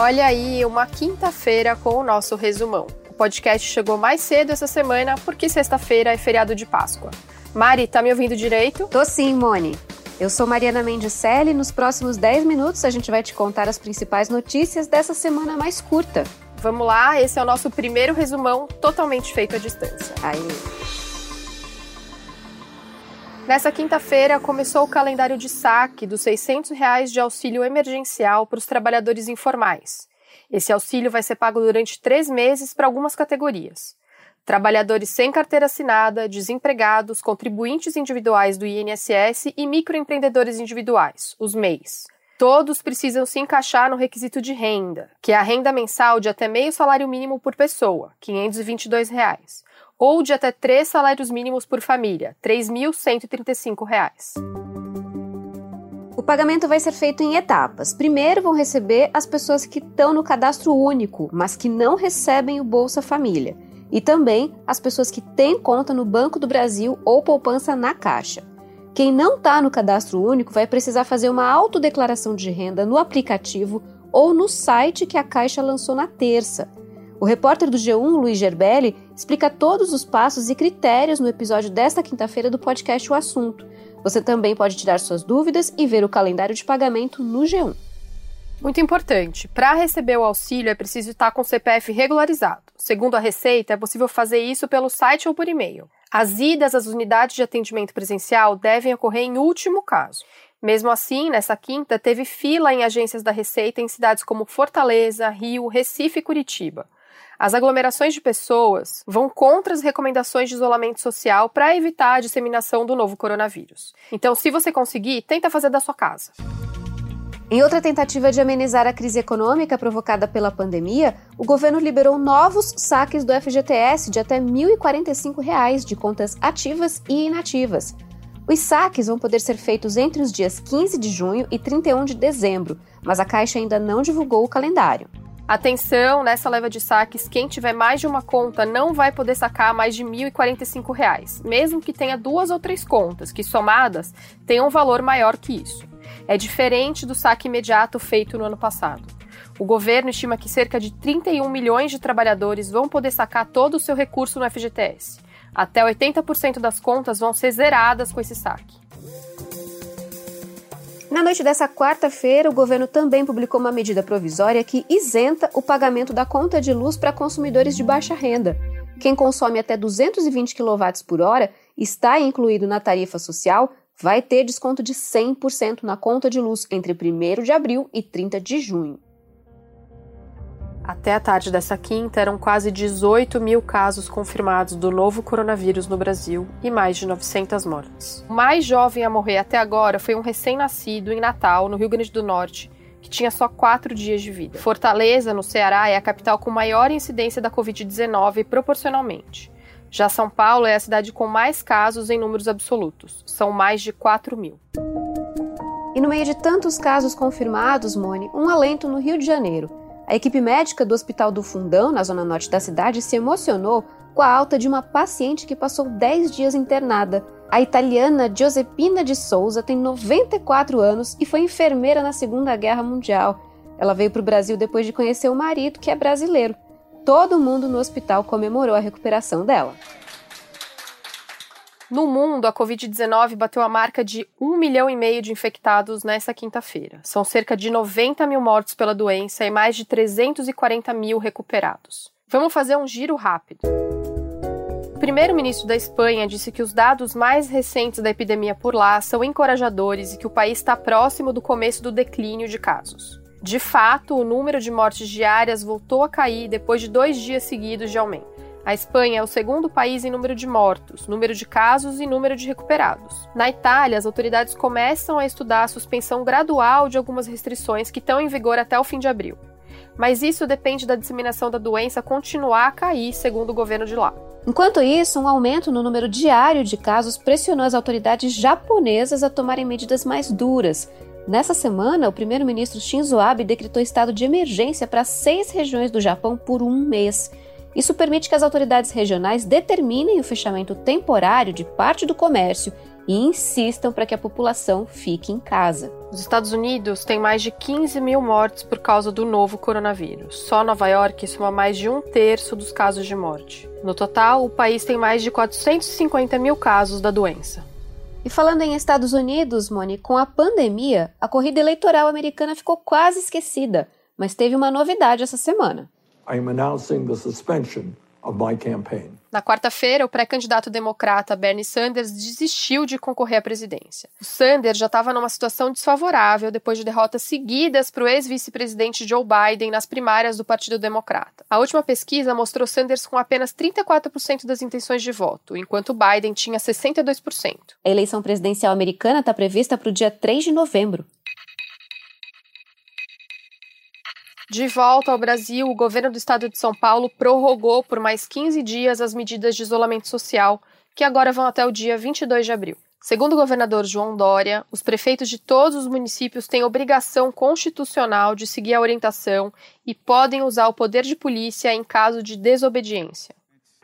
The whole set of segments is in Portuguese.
Olha aí, uma quinta-feira com o nosso resumão. O podcast chegou mais cedo essa semana porque sexta-feira é feriado de Páscoa. Mari, tá me ouvindo direito? Tô sim, Mone. Eu sou Mariana Mendicelli e nos próximos 10 minutos a gente vai te contar as principais notícias dessa semana mais curta. Vamos lá, esse é o nosso primeiro resumão totalmente feito à distância. Aí. Nessa quinta-feira começou o calendário de saque dos 600 reais de auxílio emergencial para os trabalhadores informais. Esse auxílio vai ser pago durante três meses para algumas categorias. Trabalhadores sem carteira assinada, desempregados, contribuintes individuais do INSS e microempreendedores individuais, os MEIs. Todos precisam se encaixar no requisito de renda, que é a renda mensal de até meio salário mínimo por pessoa, 522 reais, ou de até três salários mínimos por família, R$ 3.135. O pagamento vai ser feito em etapas. Primeiro vão receber as pessoas que estão no cadastro único, mas que não recebem o Bolsa Família, e também as pessoas que têm conta no Banco do Brasil ou poupança na Caixa. Quem não está no cadastro único vai precisar fazer uma autodeclaração de renda no aplicativo ou no site que a Caixa lançou na terça. O repórter do G1, Luiz Gerbelli, explica todos os passos e critérios no episódio desta quinta-feira do podcast O Assunto. Você também pode tirar suas dúvidas e ver o calendário de pagamento no G1. Muito importante, para receber o auxílio é preciso estar com o CPF regularizado. Segundo a Receita, é possível fazer isso pelo site ou por e-mail. As idas às unidades de atendimento presencial devem ocorrer em último caso. Mesmo assim, nessa quinta, teve fila em agências da Receita em cidades como Fortaleza, Rio, Recife e Curitiba. As aglomerações de pessoas vão contra as recomendações de isolamento social para evitar a disseminação do novo coronavírus. Então, se você conseguir, tenta fazer da sua casa. Em outra tentativa de amenizar a crise econômica provocada pela pandemia, o governo liberou novos saques do FGTS de até 1.045 reais de contas ativas e inativas. Os saques vão poder ser feitos entre os dias 15 de junho e 31 de dezembro, mas a Caixa ainda não divulgou o calendário. Atenção, nessa leva de saques, quem tiver mais de uma conta não vai poder sacar mais de 1.045 reais, mesmo que tenha duas ou três contas, que somadas tenham um valor maior que isso. É diferente do saque imediato feito no ano passado. O governo estima que cerca de 31 milhões de trabalhadores vão poder sacar todo o seu recurso no FGTS. Até 80% das contas vão ser zeradas com esse saque. Na noite dessa quarta-feira, o governo também publicou uma medida provisória que isenta o pagamento da conta de luz para consumidores de baixa renda. Quem consome até 220 kW por hora está incluído na tarifa social vai ter desconto de 100% na conta de luz entre 1 de abril e 30 de junho. Até a tarde dessa quinta, eram quase 18 mil casos confirmados do novo coronavírus no Brasil e mais de 900 mortes. O mais jovem a morrer até agora foi um recém-nascido em Natal, no Rio Grande do Norte, que tinha só quatro dias de vida. Fortaleza, no Ceará, é a capital com maior incidência da Covid-19 proporcionalmente. Já São Paulo é a cidade com mais casos em números absolutos, são mais de 4 mil. E no meio de tantos casos confirmados, Mone, um alento no Rio de Janeiro. A equipe médica do Hospital do Fundão, na zona norte da cidade, se emocionou com a alta de uma paciente que passou 10 dias internada. A italiana Giuseppina de Souza tem 94 anos e foi enfermeira na Segunda Guerra Mundial. Ela veio para o Brasil depois de conhecer o marido, que é brasileiro todo mundo no hospital comemorou a recuperação dela. No mundo, a Covid-19 bateu a marca de 1 milhão e meio de infectados nesta quinta-feira. São cerca de 90 mil mortos pela doença e mais de 340 mil recuperados. Vamos fazer um giro rápido. O primeiro-ministro da Espanha disse que os dados mais recentes da epidemia por lá são encorajadores e que o país está próximo do começo do declínio de casos. De fato, o número de mortes diárias voltou a cair depois de dois dias seguidos de aumento. A Espanha é o segundo país em número de mortos, número de casos e número de recuperados. Na Itália, as autoridades começam a estudar a suspensão gradual de algumas restrições que estão em vigor até o fim de abril. Mas isso depende da disseminação da doença continuar a cair, segundo o governo de lá. Enquanto isso, um aumento no número diário de casos pressionou as autoridades japonesas a tomarem medidas mais duras, Nessa semana, o primeiro-ministro Shinzo Abe decretou estado de emergência para seis regiões do Japão por um mês. Isso permite que as autoridades regionais determinem o fechamento temporário de parte do comércio e insistam para que a população fique em casa. Os Estados Unidos têm mais de 15 mil mortes por causa do novo coronavírus. Só Nova York soma mais de um terço dos casos de morte. No total, o país tem mais de 450 mil casos da doença. E falando em Estados Unidos, Moni, com a pandemia, a corrida eleitoral americana ficou quase esquecida, mas teve uma novidade essa semana. I am announcing the suspension na quarta-feira, o pré-candidato democrata Bernie Sanders desistiu de concorrer à presidência. O Sanders já estava numa situação desfavorável depois de derrotas seguidas para o ex-vice-presidente Joe Biden nas primárias do Partido Democrata. A última pesquisa mostrou Sanders com apenas 34% das intenções de voto, enquanto Biden tinha 62%. A eleição presidencial americana está prevista para o dia 3 de novembro. De volta ao Brasil, o governo do estado de São Paulo prorrogou por mais 15 dias as medidas de isolamento social, que agora vão até o dia 22 de abril. Segundo o governador João Dória, os prefeitos de todos os municípios têm obrigação constitucional de seguir a orientação e podem usar o poder de polícia em caso de desobediência.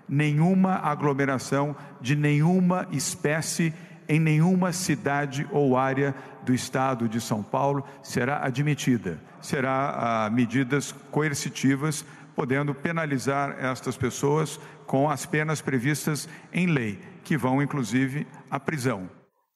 Nenhuma aglomeração de nenhuma espécie em nenhuma cidade ou área do estado de São Paulo será admitida será ah, medidas coercitivas, podendo penalizar estas pessoas com as penas previstas em lei, que vão inclusive à prisão.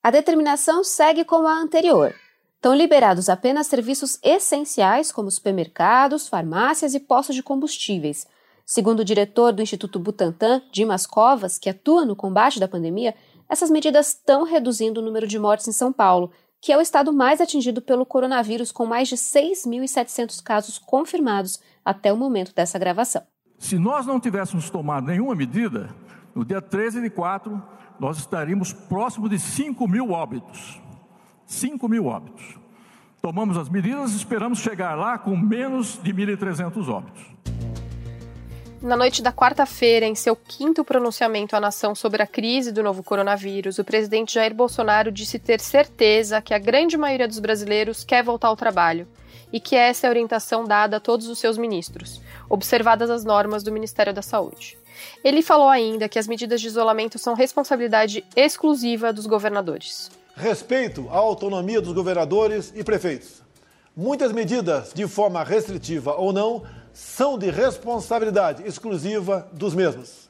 A determinação segue como a anterior. Estão liberados apenas serviços essenciais, como supermercados, farmácias e postos de combustíveis. Segundo o diretor do Instituto Butantan, Dimas Covas, que atua no combate da pandemia, essas medidas estão reduzindo o número de mortes em São Paulo, que é o estado mais atingido pelo coronavírus, com mais de 6.700 casos confirmados até o momento dessa gravação. Se nós não tivéssemos tomado nenhuma medida, no dia 13 de 4, nós estaríamos próximo de 5 mil óbitos. 5 mil óbitos. Tomamos as medidas e esperamos chegar lá com menos de 1.300 óbitos. Na noite da quarta-feira, em seu quinto pronunciamento à nação sobre a crise do novo coronavírus, o presidente Jair Bolsonaro disse ter certeza que a grande maioria dos brasileiros quer voltar ao trabalho e que essa é a orientação dada a todos os seus ministros, observadas as normas do Ministério da Saúde. Ele falou ainda que as medidas de isolamento são responsabilidade exclusiva dos governadores. Respeito à autonomia dos governadores e prefeitos. Muitas medidas, de forma restritiva ou não, são de responsabilidade exclusiva dos mesmos.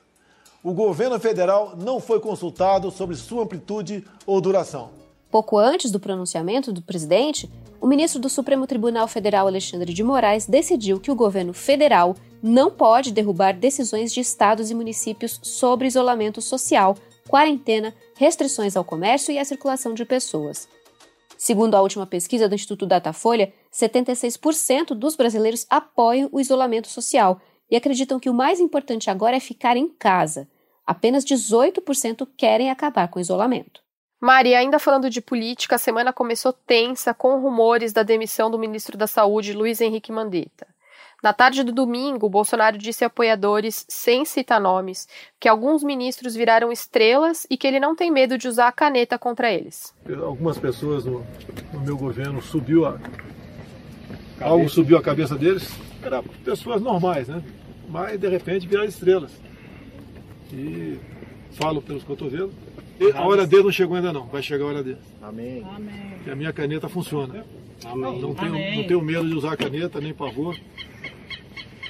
O governo federal não foi consultado sobre sua amplitude ou duração. Pouco antes do pronunciamento do presidente, o ministro do Supremo Tribunal Federal Alexandre de Moraes decidiu que o governo federal não pode derrubar decisões de estados e municípios sobre isolamento social, quarentena, restrições ao comércio e à circulação de pessoas. Segundo a última pesquisa do Instituto Datafolha, 76% dos brasileiros apoiam o isolamento social e acreditam que o mais importante agora é ficar em casa. Apenas 18% querem acabar com o isolamento. Mari, ainda falando de política, a semana começou tensa com rumores da demissão do ministro da Saúde, Luiz Henrique Mandetta. Na tarde do domingo, Bolsonaro disse a apoiadores, sem citar nomes, que alguns ministros viraram estrelas e que ele não tem medo de usar a caneta contra eles. Algumas pessoas no, no meu governo subiu a, algo subiu a cabeça deles, eram pessoas normais, né? Mas de repente viraram estrelas. E falo pelos cotovelos. E a hora deles não chegou ainda não, vai chegar a hora deles. Amém. Amém. E a minha caneta funciona. Amém. Não tenho, não tenho medo de usar a caneta, nem pavor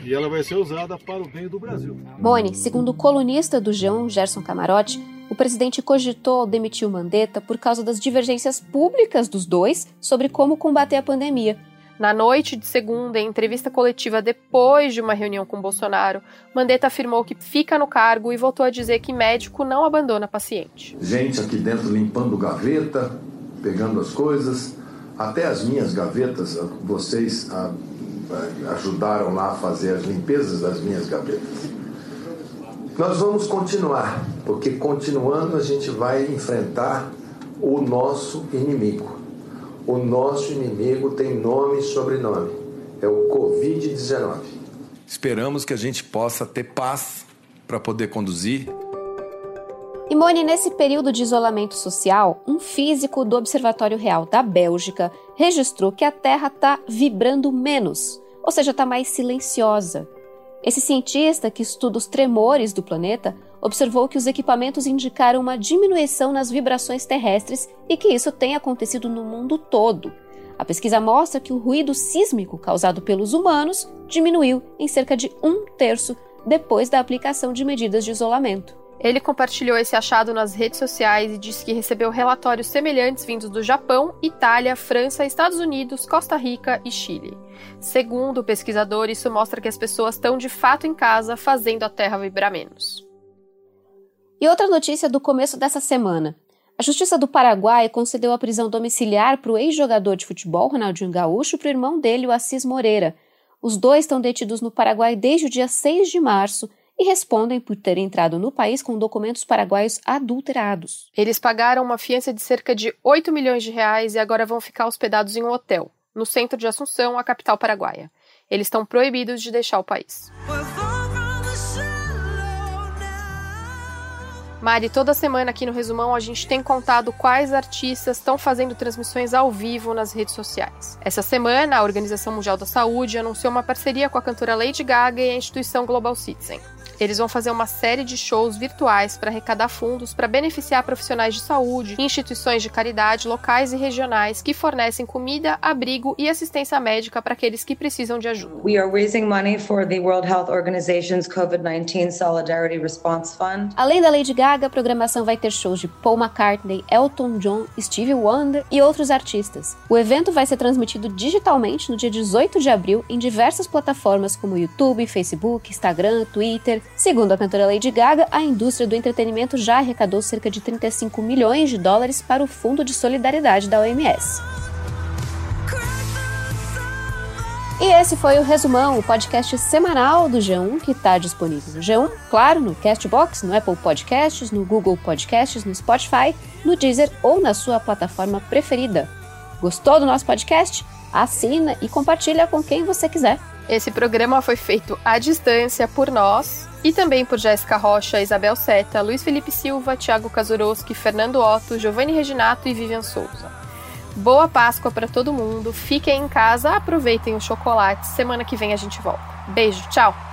e ela vai ser usada para o bem do Brasil. Boni, segundo o colunista do G1, Gerson Camarote, o presidente cogitou demitir o Mandetta por causa das divergências públicas dos dois sobre como combater a pandemia. Na noite de segunda, em entrevista coletiva depois de uma reunião com Bolsonaro, Mandetta afirmou que fica no cargo e voltou a dizer que médico não abandona paciente. Gente aqui dentro limpando gaveta, pegando as coisas, até as minhas gavetas, vocês ajudaram lá a fazer as limpezas das minhas gavetas. Nós vamos continuar, porque continuando a gente vai enfrentar o nosso inimigo. O nosso inimigo tem nome e sobrenome. É o Covid-19. Esperamos que a gente possa ter paz para poder conduzir. E Moni, nesse período de isolamento social, um físico do Observatório Real da Bélgica registrou que a Terra está vibrando menos, ou seja, está mais silenciosa. Esse cientista, que estuda os tremores do planeta, observou que os equipamentos indicaram uma diminuição nas vibrações terrestres e que isso tem acontecido no mundo todo. A pesquisa mostra que o ruído sísmico causado pelos humanos diminuiu em cerca de um terço depois da aplicação de medidas de isolamento. Ele compartilhou esse achado nas redes sociais e disse que recebeu relatórios semelhantes vindos do Japão, Itália, França, Estados Unidos, Costa Rica e Chile. Segundo o pesquisador, isso mostra que as pessoas estão de fato em casa fazendo a Terra vibrar menos. E outra notícia do começo dessa semana. A Justiça do Paraguai concedeu a prisão domiciliar para o ex-jogador de futebol Ronaldinho Gaúcho e para o irmão dele, o Assis Moreira. Os dois estão detidos no Paraguai desde o dia 6 de março e respondem por terem entrado no país com documentos paraguaios adulterados. Eles pagaram uma fiança de cerca de 8 milhões de reais e agora vão ficar hospedados em um hotel, no centro de Assunção, a capital paraguaia. Eles estão proibidos de deixar o país. Mari, toda semana aqui no Resumão a gente tem contado quais artistas estão fazendo transmissões ao vivo nas redes sociais. Essa semana, a Organização Mundial da Saúde anunciou uma parceria com a cantora Lady Gaga e a instituição Global Citizen. Eles vão fazer uma série de shows virtuais para arrecadar fundos para beneficiar profissionais de saúde, instituições de caridade locais e regionais que fornecem comida, abrigo e assistência médica para aqueles que precisam de ajuda. We are raising money for the World Health Organization's COVID-19 Solidarity Response Fund. Além da Lady Gaga, a programação vai ter shows de Paul McCartney, Elton John, Stevie Wonder e outros artistas. O evento vai ser transmitido digitalmente no dia 18 de abril em diversas plataformas como YouTube, Facebook, Instagram, Twitter, Segundo a cantora Lady Gaga, a indústria do entretenimento já arrecadou cerca de 35 milhões de dólares para o Fundo de Solidariedade da OMS. E esse foi o Resumão, o podcast semanal do G1 que está disponível no G1, claro, no Castbox, no Apple Podcasts, no Google Podcasts, no Spotify, no Deezer ou na sua plataforma preferida. Gostou do nosso podcast? Assina e compartilha com quem você quiser. Esse programa foi feito à distância por nós e também por Jéssica Rocha, Isabel Seta, Luiz Felipe Silva, Thiago Kazuroski, Fernando Otto, Giovanni Reginato e Vivian Souza. Boa Páscoa para todo mundo, fiquem em casa, aproveitem o chocolate. Semana que vem a gente volta. Beijo, tchau!